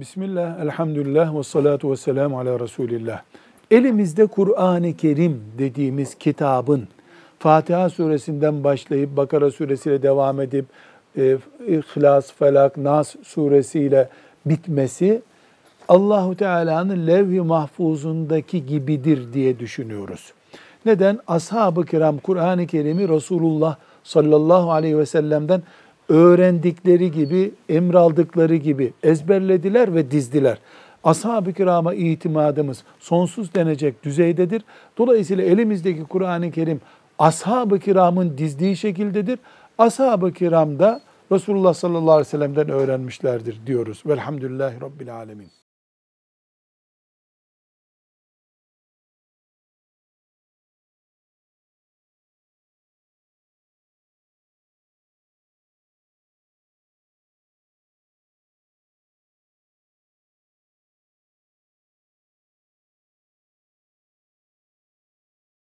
Bismillah, elhamdülillah ve salatu ve selamu ala Resulillah. Elimizde Kur'an-ı Kerim dediğimiz kitabın Fatiha suresinden başlayıp Bakara suresiyle devam edip e, İhlas, Felak, Nas suresiyle bitmesi Allahu Teala'nın levh-i mahfuzundaki gibidir diye düşünüyoruz. Neden? Ashab-ı kiram Kur'an-ı Kerim'i Resulullah sallallahu aleyhi ve sellem'den öğrendikleri gibi, emraldıkları gibi ezberlediler ve dizdiler. Ashab-ı kirama itimadımız sonsuz denecek düzeydedir. Dolayısıyla elimizdeki Kur'an-ı Kerim ashab-ı kiramın dizdiği şekildedir. Ashab-ı kiram da Resulullah sallallahu aleyhi ve sellem'den öğrenmişlerdir diyoruz. Velhamdülillahi Rabbil alemin.